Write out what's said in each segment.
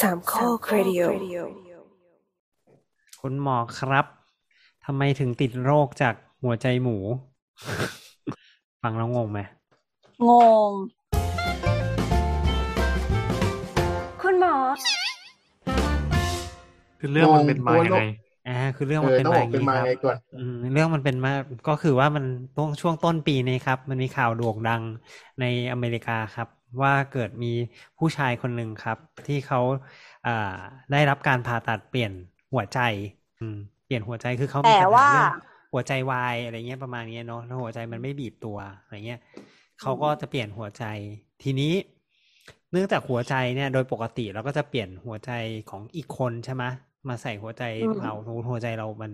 สามข้อครดิโอคุณหมอครับทำไมถึงติดโรคจากหัวใจหมู ฟังแล้วงงไหม งง คุณหมอ คือเรื่องมันเป็นมายังไงอ่าคือเรื่องเอมันอเป็นต้องมาบอกเป็นมาอย่างไงนี้ครับก่อนอืมเรื่องมันเป็นมาก็คือว่ามันต้งช่วงต้นปีนี้ครับ มันมีข่าวโด่งดังในอเมริกาครับ ว่าเกิดมีผู้ชายคนหนึ่งครับ ที่เขาอ่าได้รับการผ่าตัดเปลี่ยนหัวใจอืมเปลี่ยนหัวใจคือเขามีแต่ปัญหาว่าเรื่องหัวใจวายอะไรเงี้ยประมาณนี้เนาะแล้วหัวใจมันไม่บีบตัวอะไรเงี้ยเขาก็จะเปลี่ยนหัวใจ ทีนี้ เนื่องจากหัวใจเนี่ยโดยปกติเราก็จะเปลี่ยนหัวใจของอีกคนใช่ไหมมาใส่หัวใจอืมเราหัวใจเรามัน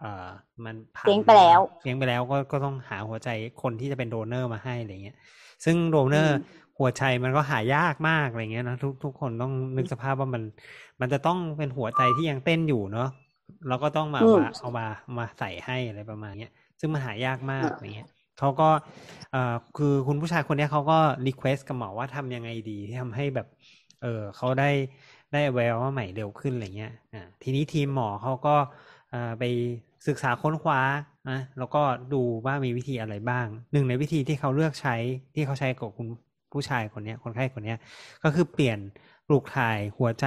เอ่อมันพังเจ๊งไปแล้วเลี้ยงไปแล้วก็ก็ต้องหาหัวใจคนที่จะเป็น donor มาให้อะไรเงี้ย ซึ่งโดเนอร์อืม หัวใจมันก็หายากมากอะไรเงี้ยนะทุกทุกคนต้องนึกสภาพว่ามัน มันจะต้องเป็นหัวใจที่ยังเต้นอยู่เนาะเราก็ต้องมาอืมมาเอามามาใส่ให้อะไรประมาณเนี้ย ซึ่งมันหายากมากอะไรเงี้ยเขาก็เอ่อคือคุณผู้ชายคนเนี้ยเขาก็ request กับหมอว่าทำยังไงดีที่ทำให้แบบ เออเขาได้ได้อวัยวะใหม่เร็วขึ้นอะไรเงี้ยอ่าทีนี้ทีมหมอเขาก็เอ่อไปศึกษาค้นคว้านะแล้วก็ดูว่ามีวิธีอะไรบ้าง หนึ่งในวิธีที่เขาเลือกใช้ที่เขาใช้กับคุณ ผู้ชายคนเนี้ยคนไข้คนเนี้ยก็คือเปลี่ยนปลูกถ่ายหัวใจ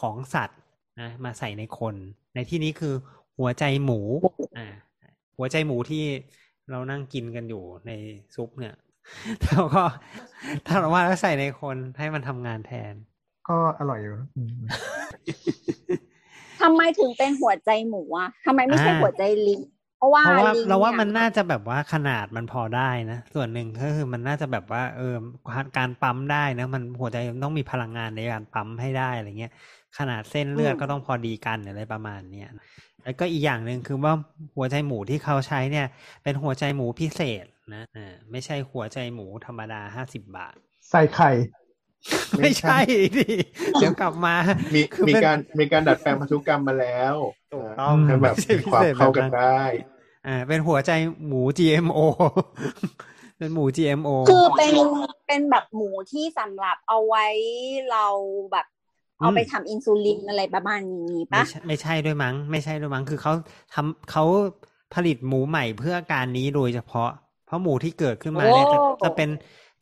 ของสัตว์นะมาใส่ในคน ในที่นี้คือหัวใจหมูอ่าหัวใจหมูที่เรานั่งกินกันอยู่ในซุปเนี่ยแล้วก็ถ้าเราว่าแล้วใส่ในคนให้มันทำงานแทน ก็อร่อยอยู่อืมทำไมถึงเป็นหัวใจหมูอะทำไมไม่ใช่อ่าหัวใจลิง เพราะว่าเพราะว่าลิงเราว่าเนี่ยมันน่าจะแบบว่าขนาดมันพอได้นะ ส่วนหนึ่งก็คือมันน่าจะแบบว่า เออการปั๊มได้นะมันหัวใจมันต้องมีพลังงานในการปั๊มให้ได้อะไรเงี้ยขนาดเส้นเลือดก็ต้องพอดีกันอะไรประมาณเนี้ยแล้วก็อีกอย่างหนึ่งคือว่าหัวใจหมูที่เขาใช้เนี่ย เป็นหัวใจหมูพิเศษนะอ่าไม่ใช่หัวใจหมูธรรมดาห้าสิบบาท ใส่ไข่ ไม่ใช่ดิเดี๋ยวกลับมา มีคือมีเป็นการมีการดัดแปลงพันธุกรรมมาแล้วถูกต้องให้แบบไม่ใช่มีความพิเศษเข้ากันแบบนั้นได้อ่าเป็นหัวใจหมู GMO เป็นหมู GMO คือเป็นเป็นแบบหมูที่สำหรับเอาไว้เราแบบเอาไปทำอินซูลินอะไรประมาณนี้ไม่ปะใช่ไม่ใช่ด้วยมั้ง ไม่ใช่ด้วยมั้ง คือเขาทำเขาผลิตหมูใหม่เพื่อการนี้โดยเฉพาะ เพราะหมูที่เกิดขึ้นมาเนี่ยจะจะเป็น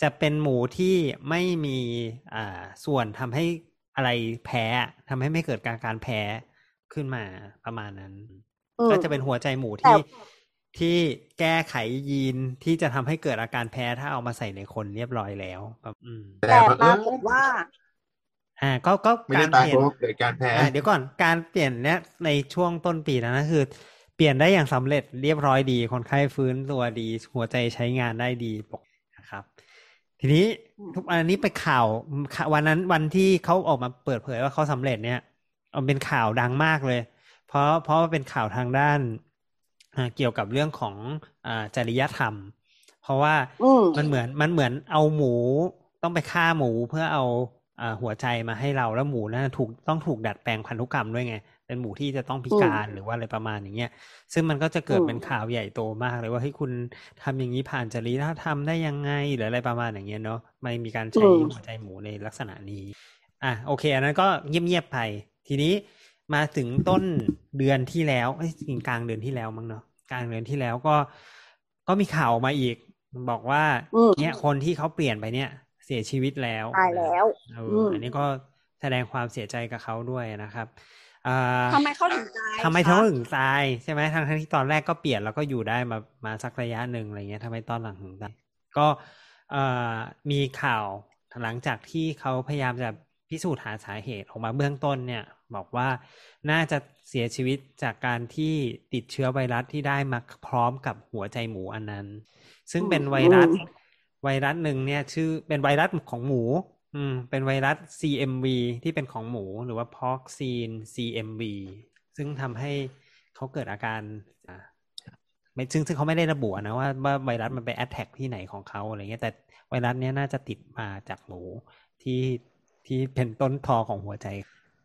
จะเป็นหมูที่ไม่มีอ่าส่วนทำให้อะไรแพ้ทำให้ไม่เกิดการการแพ้ขึ้นมาประมาณนั้นอืมก็จะเป็นหัวใจหมูแต่ที่ที่แก้ไขยีนที่จะทำให้เกิดอาการแพ้ถ้าเอามาใส่ในคนเรียบร้อยแล้วแบบอืมแต่แต่บังปเอิราญกฏว่า อ่า ก็ก็ไม่กาได้รตายเปเพลี่ยนราะว่าเกิดการแพ้อ่าเดี๋ยวก่อนการเปลี่ยนเนี้ยในช่วงต้นปีแล้วนะคือ เปลี่ยนได้อย่างสำเร็จเรียบร้อยดีคนไข้ฟื้นตัวดี หัวใจใช้งานได้ดีปกตินะครับ ทีนี้อืมทุกอันนี้ไปข่าวข่าว วันนั้นวันที่เขาออกมาเปิดเผยว่าเขาสำเร็จเนี่ยเอาเป็นข่าวดังมากเลย เพราะเพราะว่าเป็นข่าวทางด้านอ่าเกี่ยวกับเรื่องของอ่าจริยธรรม เพราะว่าอืมมันเหมือนมันเหมือนเอาหมูต้องไปฆ่าหมูเพื่อเอาอ่าหัวใจมาให้เราแล้วหมูนั้นถูกต้องถูกดัดแปลงพันธุกรรมด้วยไง เป็นหมูที่จะต้องพิการหรือว่าอะไรประมาณอย่างเงี้ยซึ่งมันก็จะเกิดอืมเป็นข่าวใหญ่โตมากเลยว่าเฮ้ยคุณทำอย่างนี้ผ่านจริยธรรมได้ยังไงหรืออะไรประมาณอย่างเงี้ยเนาะไม่มีการใช้หัวใจหมูในลักษณะนี้ อะโอเค อันนั้นก็เงียบๆไป ทีนี้มาถึงต้นเดือนที่แล้วเอ้ยจริงกลางเดือนที่แล้วมั้งเนาะกลางเดือนที่แล้วก็ก็มีข่าวออกมาอีก บอกว่าอืมเนี่ยคนที่เขาเปลี่ยนไปเนี่ยเสียชีวิตแล้วตายแล้วเอออือมอันนี้ก็แสดงความเสียใจกับเขาด้วยนะครับอ่า ทำไมเขาถึงตายทำไมคะเขาถึงตายใช่ไหมทั้งทั้งที่ตอนแรกก็เปลี่ยนแล้วก็อยู่ได้มามาสักระยะหนึ่งอะไรเงี้ยทำไมตอนหลังถึงตายก็เอ่อมีข่าวหลังจากที่เขาพยายามจะพิสูจน์หาสาเหตุออกมาเบื้องต้นเนี่ย บอกว่าน่าจะเสียชีวิตจากการที่ติดเชื้อไวรัสที่ได้มาพร้อมกับหัวใจหมูอันนั้น ซึ่งเป็นไวรัสไวรัสหนึ่งเนี่ย ชื่อเป็นไวรัสของหมู อืม เป็นไวรัส CMV ที่เป็นของหมูหรือว่า Porcine CMV ซึ่งทำให้เขาเกิดอาการอ่าไม่ซึ่งซึ่งเขาไม่ได้ระบุนะว่าว่าไวรัสมันไปแอดแท็กที่ไหนของเขาอะไรเงี้ยแต่ไวรัสเนี้ยน่าจะติดมาจากหมูที่ที่เป็นต้นทอของหัวใจ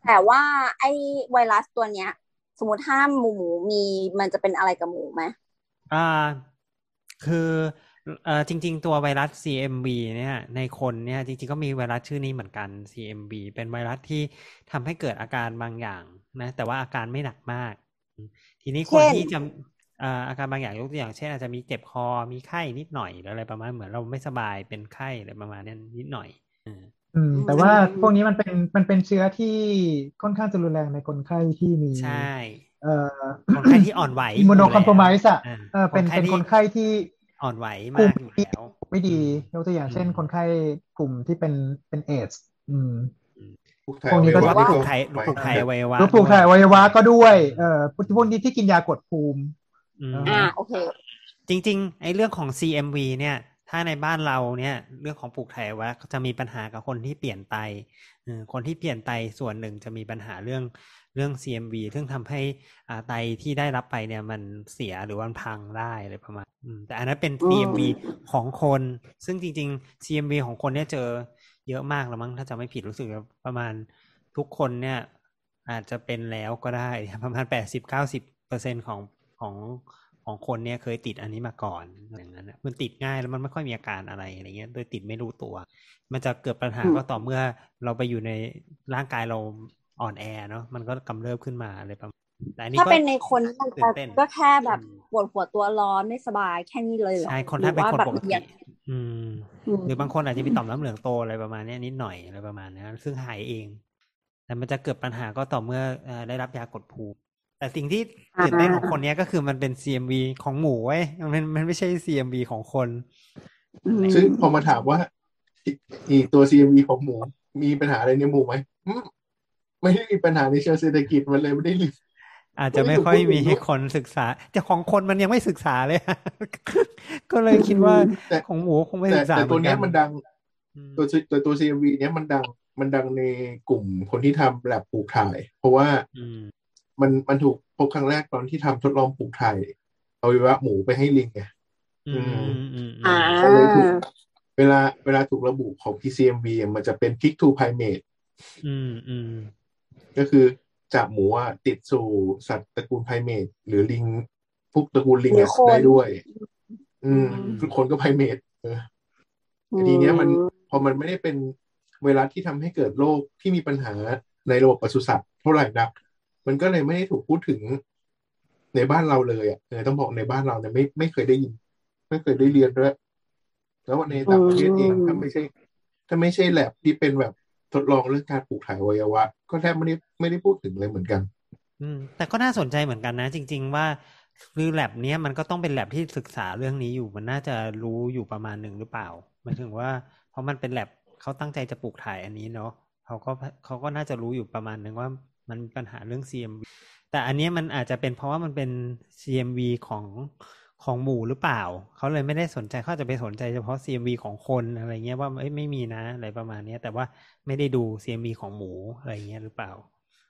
แต่ว่าไอ้ไวรัสตัวเนี้ย สมมติถ้าหมูหมูมีมันจะเป็นอะไรกับหมูไหมอ่า คือ เอ่อจริง ๆ ตัวไวรัส CMV เนี่ยในคนเนี่ยจริง ๆ ก็มีไวรัสชื่อนี้เหมือนกัน CMV เป็นไวรัสที่ทำให้เกิดอาการบางอย่างนะ แต่ว่าอาการไม่หนักมาก ทีนี้คนเช่นที่จะเอ่ออาการบางอย่างยกตัวอย่างเช่นอาจจะมีเจ็บคอมีไข้นิดหน่อยหรืออะไรประมาณเหมือนเราไม่สบายเป็นไข้อะไรประมาณนี้นิดหน่อยเอออืมแต่ว่าพวกนี้มันเป็นมันเป็นเชื้อที่ค่อนข้างจะรุนแรงในคนไข้ที่มีใช่เอ่อคนไข้ที่อ่อนไหวอิมมูโนคอมโพไมซ์อะอ่าเออเป็นคนไข้เป็นที่คนไข้ที่ อ่อนไหวภูมากมิอยู่แล้วไม่ดียกตัวอย่างเช่นอืมคนไข้กลุ่มที่เป็นเป็นเอดส์อืมพวกพวกนี้ก็หรือว่าจะปลูกถ่ายปลูกถ่ายอวัยวะรูปผูกถ่ายอวัยวะก็ด้วย เอ่อพวกนี้ที่กินยากดภูมิอืมอ่าโอเค จริง ๆ ไอ้เรื่องของ CMV เนี่ย ถ้าในบ้านเราเนี่ย เรื่องของปลูกถ่ายอวัยวะจะมีปัญหากับคนที่เปลี่ยนไตเออคนที่เปลี่ยนไตส่วนหนึ่งจะมีปัญหาเรื่อง เรื่อง CMV ซึ่งทำให้อ่าไตที่ได้รับไปเนี่ยมันเสียหรือวันพังได้อะไรประมาณอืมแต่อันนั้นเป็นอืม CMV ของคน ซึ่งจริง ๆ CMV ของคนเนี่ยเจอเยอะมากแล้วมั้งถ้าจะไม่ผิดรู้สึกว่าประมาณทุกคนเนี่ย อาจจะเป็นแล้วก็ได้ประมาณแปดสิบเก้าสิบเปอร์เซ็นของของของคนเนี่ยเคยติดอันนี้มาก่อนอย่างนั้นนะมันติดง่ายแล้วมันไม่ค่อยมีอาการอะไรอะไรเงี้ยโดยติดไม่รู้ตัว มันจะเกิดปัญหาอืมก็ต่อเมื่อเราไปอยู่ในร่างกายเรา อ่อนแอเนาะมันก็กำเริบขึ้นมาอะไรประมาณแต่อันนี้ถ้าก็เป็นในคนมันตื่จะนเต้นก็แค่แบบอืมปวดหัวตัวร้อนไม่สบายแค่นี้เลยเหรอใช่คนหรืถ้าเป็นว่าคนแบบปกมีติอย่างอืมอืมหรือบางคนอาจจะมีต่อมน้ำเหลืองโตอะไรประมาณเนี้ยนิดหน่อยอะไรประมาณนี้ซึ่งหายเอง แต่มันจะเกิดปัญหาก็ต่อเมื่อเอ่อได้รับยากดภูมิแต่สิ่งที่ตื่นเต้นของคนเนี้ยก็คือมันเป็น CMV ของหมูไว้ยมันมันไม่ใช่ CMV ของคนอืมซึ่งพอมาถามว่า อีตัว CMV ของหมูมีปัญหาอะไรในหมูไหมอืม ไม่ได้มีปัญหาในเชิงเศรษฐกิจมันเลยไม่ได้รีอาจจะไม่ค่อยมีคนศึกษา แต่ของคนมันยังไม่ศึกษาเลย ก็เลยคิดว่าแต่ของหมูคงไม่แต่ศึกษาแต่ตัวเนี้ยเหมัอนนดังอืมตัวตัวตัว CMV เนี้ยมันดังมันดังในกลุ่มคนที่ทำแลบปลูกถ่าย เพราะว่าอืมมันมันถูกพบครั้งแรกตอนที่ทำทดลองปลูกถ่ายเอาไว้ว่าหมูไปให้ลิงไงอืมอืมอืมอ่าก็เลยถูกเวลาเวลาถูกระบุของ PCMV อะมันจะเป็น pick to primate อืมอืม ก็คือจากหมูอะติดสู่สัตว์ตระกูลไพรเมทหรือลิงพวกตระกูลลิงหรืออะคนได้ด้วย อืมอืมทุกคนก็ไพรเมทเออแต่ทีเนี้ยมันพอมันไม่ได้เป็นไวรัสที่ทำให้เกิดโรคที่มีปัญหาในระบบปศุสัตว์เท่าไหร่นัก มันก็เลยไม่ได้ถูกพูดถึงในบ้านเราเลยอะเออต้องบอกในบ้านเราเนี่ยไม่ไม่เคยได้ยิน ไม่เคยได้เรียนด้วยแล้วในต่างประเทศเองอืมถ้าไม่ใช่ ถ้าไม่ใช่แลบที่เป็นแบบ ทดลองเรื่องการปลูกถ่ายอวัยวะ ก็แทบไม่ได้ไม่ได้พูดถึงเลยเหมือนกัน อืม แต่ก็น่าสนใจเหมือนกันนะ จริง ๆ ว่าคือแลบเนี้ยมันก็ต้องเป็นแลบที่ศึกษาเรื่องนี้อยู่ มันน่าจะรู้อยู่ประมาณหนึ่งหรือเปล่าหมายถึงว่า เพราะมันเป็นแลบเขาตั้งใจจะปลูกถ่ายอันนี้เนาะเขาก็เขาก็น่าจะรู้อยู่ประมาณหนึ่งว่ามันมีปัญหาเรื่อง CMV แต่อันนี้มันอาจจะเป็นเพราะว่ามันเป็น CMV ของ ของหมูหรือเปล่า เขาเลยไม่ได้สนใจเขาอาจจะไปสนใจเฉพาะ CMV ของคนอะไรเงี้ยว่าเอ้ยไม่มีนะอะไรประมาณเนี้ยแต่ว่าไม่ได้ดู CMV ของหมูอะไรเงี้ยหรือเปล่า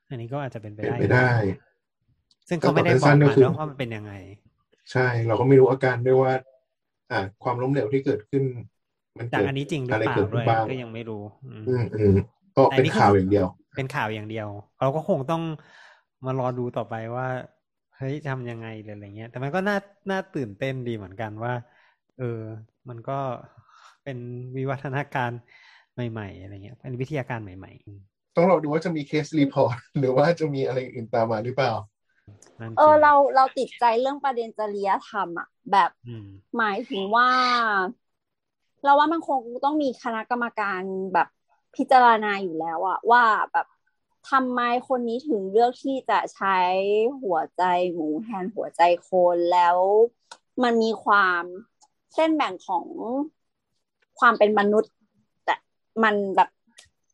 อันนี้ก็อาจจะเป็นไปเป็นได้ไปได้ ซึ่งเขาไม่ได้บอกสั้นๆก็มาคือเนอะว่ามันเป็นยังไง ใช่ เราก็ไม่รู้อาการด้วยว่า อ่า ความล้มเหลวที่เกิดขึ้น มันจากเกิดอันนี้จริงหรืออะไรเปล่าเกิดด้ขึ้วยนบ้างก็ยังไม่รู้อืมอืมอืมก็เป็นข่าวอย่างเดียว เป็นข่าวอย่างเดียว เราก็คงต้องมารอดูต่อไปว่า เฮ้ยทำยังไงหรืออะไรเงี้ย แต่มันก็น่าน่าตื่นเต้นดีเหมือนกันว่า เออ มันก็เป็นวิวัฒนาการใหม่ ๆ อะไรเงี้ย เป็นวิทยาการใหม่ๆอืมต้องรอดูว่าจะมีเคสรีพอร์ตหรือว่าจะมีอะไรอื่นตามมาหรือเปล่านั่นเออจงเราเราติดใจเรื่องประเด็นจริยธรรมอะแบบอืมหมายถึงว่า เราว่ามันคงต้องมีคณะกรรมการแบบพิจารณาอยู่แล้วอะว่าแบบ ทำไมคนนี้ถึงเลือกที่จะใช้หัวใจหมูแทนหัวใจคนแล้วมันมีความเส้นแบ่งของความเป็นมนุษย์ แต่มันแบบ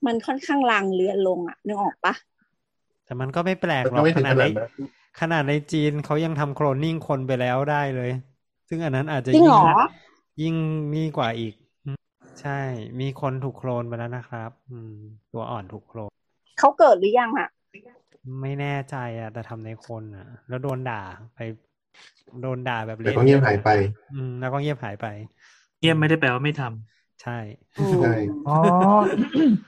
มันค่อนข้างลางเลือนลงอะนึกออกปะแต่มันก็ไม่แปลกหรก็อกไม่ขถึงนาดขในนาดนั้นขนาดในจีนเขายังทำโคลนนิ่งคนไปแล้วได้เลย ซึ่งอันนั้นอาจจะจริงยิ่เหรอยิ่งนี่กว่าอีกอืมใช่ มีคนถูกโคลนไปแล้วนะครับ อืม ตัวอ่อนถูกโคลน เขาเกิดหรือยังอะไม่แน่ใจอะแต่ทำในคนอะแล้วโดนด่าไป โดนด่าแบบแต่ก็เงียบหายไป อืมแล้วก็เงียบหายไปเยี่ยมไม่ได้แปลว่าไม่ทำใช่อืมใช่อ๋อ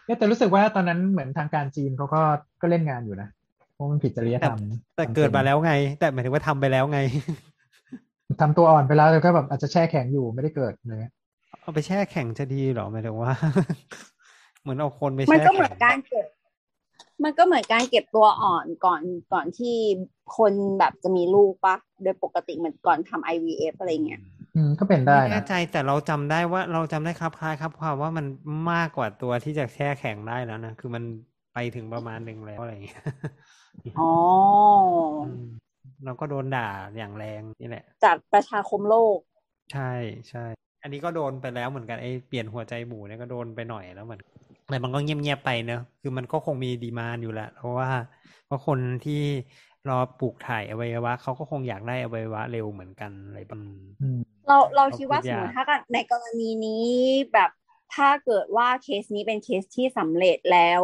เนี่ยแต่รู้สึกว่าตอนนั้นเหมือนทางการจีนเขาก็ก็เล่นงานอยู่นะเพราะมันผิดจริยธรรมแต่เกิดมาแล้วไง แต่หมายถึงว่าทำไปแล้วไงทำตัวอ่อนไปแล้วแล้วก็แบบอาจจะแช่แข็งอยู่ไม่ได้เกิดอะไรเงี้ยเอาไปแช่แข็งจะดีเหรอหมายถึงว่า เหมือนเอาคนไปมันแช่ก็เหมือนแข็งการเก็บ มันก็เหมือนการเก็บตัวอ่อนก่อนก่อนที่คนแบบจะมีลูกปะโดยปกติเหมือนก่อนทำ IVF อะไรเงี้ยอืมก็เป็นได้ไม่แน่นะใจแต่เราจำได้ว่าเราจำได้ครับคล้ายครับความว่ามันมากกว่าตัวที่จะแช่แข็งได้แล้วนะคือมันไปถึงประมาณหนึ่งแล้วอะไรอย่างเงี้ยอ๋ออืมเราก็โดนด่าอย่างแรงนี่แหละ จากประชาคมโลก ใช่ใช่ อันนี้ก็โดนไปแล้วเหมือนกันไอ้เปลี่ยนหัวใจหมูเนี่ยก็โดนไปหน่อยแล้วเหมือน แต่มันก็เงียบๆไปเนอะคือมันก็คงมี demand อยู่แหละเพราะว่าเพราะคนที่รอปลูกถ่ายอวัยวะเขาก็คงอยากได้อวัยวะเร็วเหมือนกันอะไรแบบนี้อืมเราเราเราคิดว่าพูดสมยากมติถ้าเกิดในกรณีนี้แบบถ้าเกิดว่าเคสนี้เป็นเคสที่สำเร็จแล้ว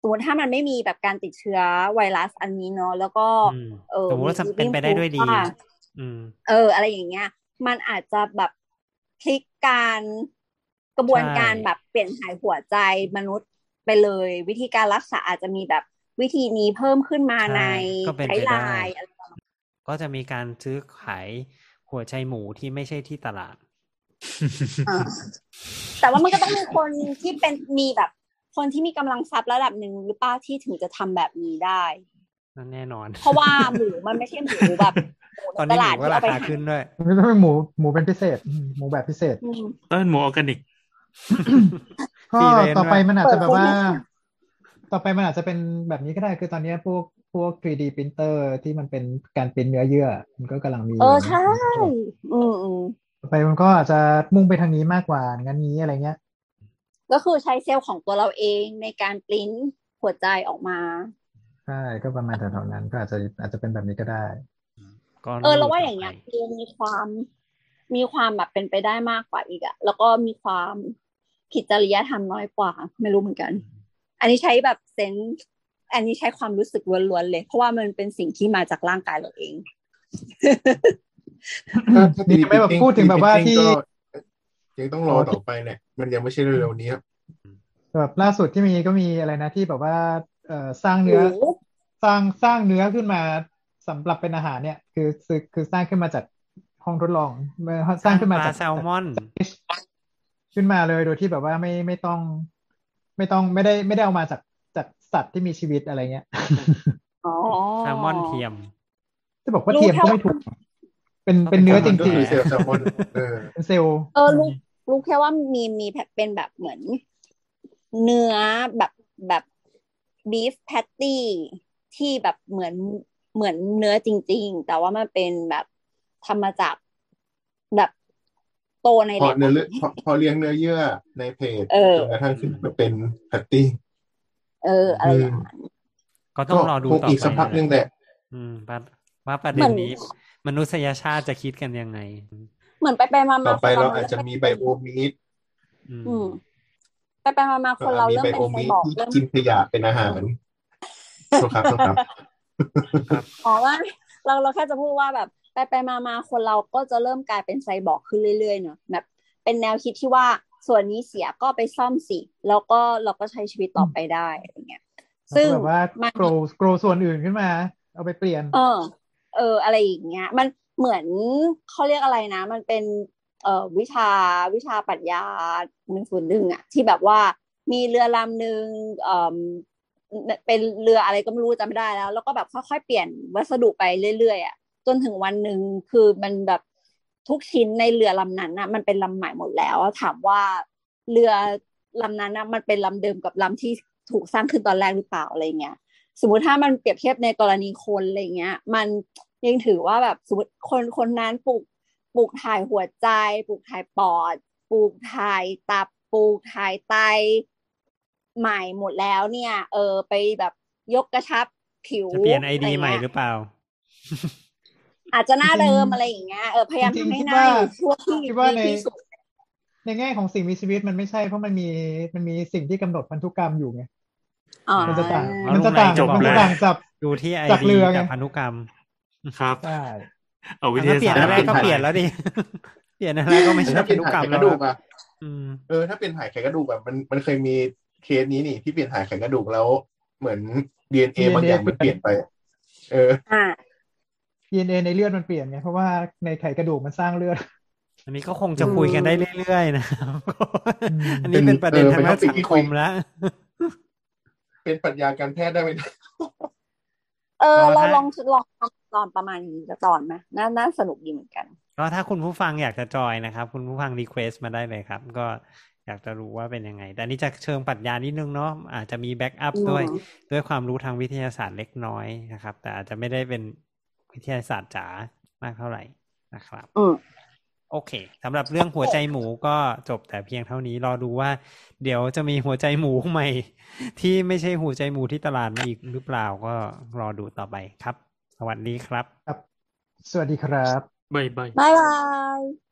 สมมติถ้ามันไม่มีแบบการติดเชื้อไวรัสอันนี้เนาะแล้วก็อืมเออสมมติว่ามีเป็นไปได้ด้วยดีว่าอืมเออ อะไรอย่างเงี้ย มันอาจจะแบบพลิกการ กระบวนการใช่แบบเปลี่ยนถ่ายหัวใจมนุษย์ไปเลย วิธีการรักษาอาจจะมีแบบวิธีนี้เพิ่มขึ้นมาในก็เป็นไกไปด์ไลได้น์อะไรประมาณก็จะมีการซื้อขายหัวใจหมูที่ไม่ใช่ที่ตลาดอ่าแต่ว่ามันก็ต้องมีคนที่เป็นมีแบบคนที่มีกำลังทรัพย์ระดับหนึ่งหรือเปล่าที่ถึงจะทำแบบนี้ได้นั่นแน่นอน เพราะว่าหมูมันไม่ใช่หมูแบบหมูตอนในตนี้หลามูดก็ที่ราเอาไปคาขึ้นด้วยมันต้องเป็นหมูหมูเป็นพิเศษอืมหมูแบบพิเศษอืมต้นหมูออร์แกนิก ก็ฟรีเรนจ์ต่อไปด้วยมันอาจจะแบบว่าเปิดให้ต่อไปมันอาจจะเป็นแบบนี้ก็ได้คือตอนนี้พวกพวก 3D printer ที่มันเป็นการปริ้นเนื้อเยื่อ มันก็กำลังมีเออแบบนี้ใช่ อืมอืมต่อไปมันก็อาจจะมุ่งไปทางนี้มากกว่างั้นนี้อะไรเงี้ย ก็คือใช้เซลล์ของตัวเราเองในการปริ้นหัวใจออกมาใช่ก็ประมาณแถวๆนั้นก็อาจจะอาจจะเป็นแบบนี้ก็ได้ก็เออเราดูว่าต่อย่างเงี้ยไปคือมีความมีความแบบเป็นไปได้มากกว่าอีกอะแล้วก็มีความ ผิดจริยธรรมน้อยกว่า ไม่รู้เหมือนกัน อันนี้ใช้แบบเซนส์อันนี้ใช้ความรู้สึกล้วนๆเลย เพราะว่ามันเป็นสิ่งที่มาจากร่างกายเราเองถ้าถ้านี่ไม่แบบ 3D พูดถึงแบบว่าที่ก็ยังต้องรอต่อไปเนี่ยมันยังไม่ใช่เร็วๆนี้ครับแบบล่าสุดที่มีก็มีอะไรนะที่แบบว่า เอ่อสร้างเนื้อหมูสร้างสร้างเนื้อขึ้นมาสำหรับเป็นอาหารเนี่ย คือคือคือสร้างขึ้นมาจากห้องทดลองสร้างขึ้นมาปลาจากแซลมอน ขึ้นมาเลยโดยที่แบบว่าไม่ไม่ต้อง ไม่ต้องไม่ได้ไม่ได้เอามาจากจากสัตว์ที่มีชีวิตอะไรเงี้ยอ๋อแซลมอนเทียมจะบอกว่ารู้เทียมแค่ก็ว่าไม่ถูก เป็นเป็นเนื้อจมันก็ริงคือเซลล์แซลมอนเออๆเป็นเซลล์เออรู้รู้แค่ว่ามีมีแบบเป็นแบบเหมือน เนื้อแบบแบบ beef patty ที่แบบเหมือนเหมือนเนื้อจริง ๆ แต่ว่ามันเป็นแบบทำมาจากแบบ โตในเพาะแล็บเนื้อเลือดเพาะเพาะเลี้ยงเนื้อเยื่อใน plate เออจนกระทั่งขึ้นมาเป็น pattyเอออะไรอย่างนั้นก็ต้องรอดูคงต่ออีกไปสักพักหนึงแหละอืมว่าว่าประเด็นนี้ มนุษยชาติจะคิดกันยังไง เหมือนไปไปมาต่มาอไปคนเราเราอาจจะมีไบโอมีดอืมอืมไปไปมามาคนเรามีเริ่มไบเป็นโอไซมีดบอร์กที่เริ่มกินขยะเป็นอาหารโทษครับโทษครับอ๋อว่าเราเราแค่จะพูดว่าแบบ ไปไปมามาคนเราก็จะเริ่มกลายเป็นไซบอร์กขึ้นเรื่อยๆเนอะแบบเป็นแนวคิดที่ว่าส่วนนี้เสียก็ไปซ่อมสิ แล้วก็เราก็ใช้ชีวิตต่อไปได้อะไรเงี้ย ซึ่งแบบว่ามันโกรโกรส่วนอื่นขึ้นมา เอาไปเปลี่ยน เออ เออ อะไรอย่างเงี้ย มันเหมือนเขาเรียกอะไรนะ มันเป็นเอ่อวิชาวิชาปรัชญาหนึ่งส่วนหนึ่งอะที่แบบว่ามีเรือลำหนึ่งเอ่อเป็นเรืออะไรก็ไม่รู้จำไม่ได้แล้ว แล้วก็แบบค่อยๆเปลี่ยนวัสดุไปเรื่อยๆอะ จนถึงวันหนึ่งคือมันแบบทุกชิ้นในเรือลำนั้นอะมันเป็นลำใหม่หมดแล้ว ถามว่าเรือลำนั้นอะมันเป็นลำเดิมกับลำที่ถูกสร้างขึ้นตอนแรกหรือเปล่าอะไรเงี้ยสมมุติถ้ามันเปรียบเทียบในกรณีคนอะไรเงี้ย มันยังถือว่าแบบสมมติคนคนนั้นปลูกปลูกถ่ายหัวใจ ปลูกถ่ายปอด ปลูกถ่ายตับปลูกถ่ายไตใหม่หมดแล้วเนี่ย เออไปแบบยกกระชับผิวจะเปลี่ยนไอดีะรใหม่เงี้ยหรือเปล่า อาจจะหน้าจริงๆเดิมอะไรอย่างเงี้ยเออพยายามจริงทำๆให้คิดหน้าว่าอยู่ช่วงที่คิดว่าในดีที่สุดในแง่ของสิ่งมีชีวิตมันไม่ใช่เพราะมันมีมันมีสิ่งที่กำหนดพันธุกรรมอยู่ไงอ๋อมันจะต่างอ๋อมันจะต่างจบมันแล้จะวต่างจากดูที่ไอจากดีเรือไงกับพันธุกรรมครับใช่เอาวิทถ้ายาเปลี่ยนศาสอัตนแรร์กก็เปลี่ยนแล้วดิเปลี่ยนอันแรกก็ไม่ใช่ถ้าพัเป็นนธุกรถ่ารมยไขกแล้วระดูกอะอืมเออ ถ้าเป็นถ่ายไขกระดูกแบบมันมันเคยมีเคสนี้นี่ที่เปลี่ยนถ่ายไขกระดูกแล้ว เหมือน DNA บางอย่างมันเปลี่ยนไป เอออ่า DNA ในเลือดมันเปลี่ยนไงเพราะว่าในไขกระดูกมันสร้างเลือด อันนี้ก็คงจะคุยกันได้เรื่อยๆนะครับอืมอันนี้เป็นประเด็นเออทางด้านเป็นสัง topic ที่คคุยมแล้ว เป็นปรัชญาการแพทย์ได้ไหมเอออ๋อเราถ้าลองลองทำตอนประมาณนี้ละตอนไหมน่าน่าสนุกดีเหมือนกันก็ถ้าคุณผู้ฟังอยากจะจอยนะครับ คุณผู้ฟัง request มาได้เลยครับ ก็อยากจะรู้ว่าเป็นยังไง แต่อันนี้จะเชิงปรัชญานิดนึงเนาะอาจจะมี back up อืมด้วยด้วยความรู้ทางวิทยาศาสตร์เล็กน้อยนะครับ แต่อาจจะไม่ได้เป็น วิทยาศาสตร์จ๋ามากเท่าไหร่นะครับอืมโอเคสำหรับเรื่องหัวใจหมูก็จบแต่เพียงเท่านี้รอดูว่า เดี๋ยวจะมีหัวใจหมูใหม่ ที่ไม่ใช่หัวใจหมูที่ตลาดมาอีกหรือเปล่าก็รอดูต่อไปครับ สวัสดีครับครับสวัสดีครับบายบายบ๊ายบาย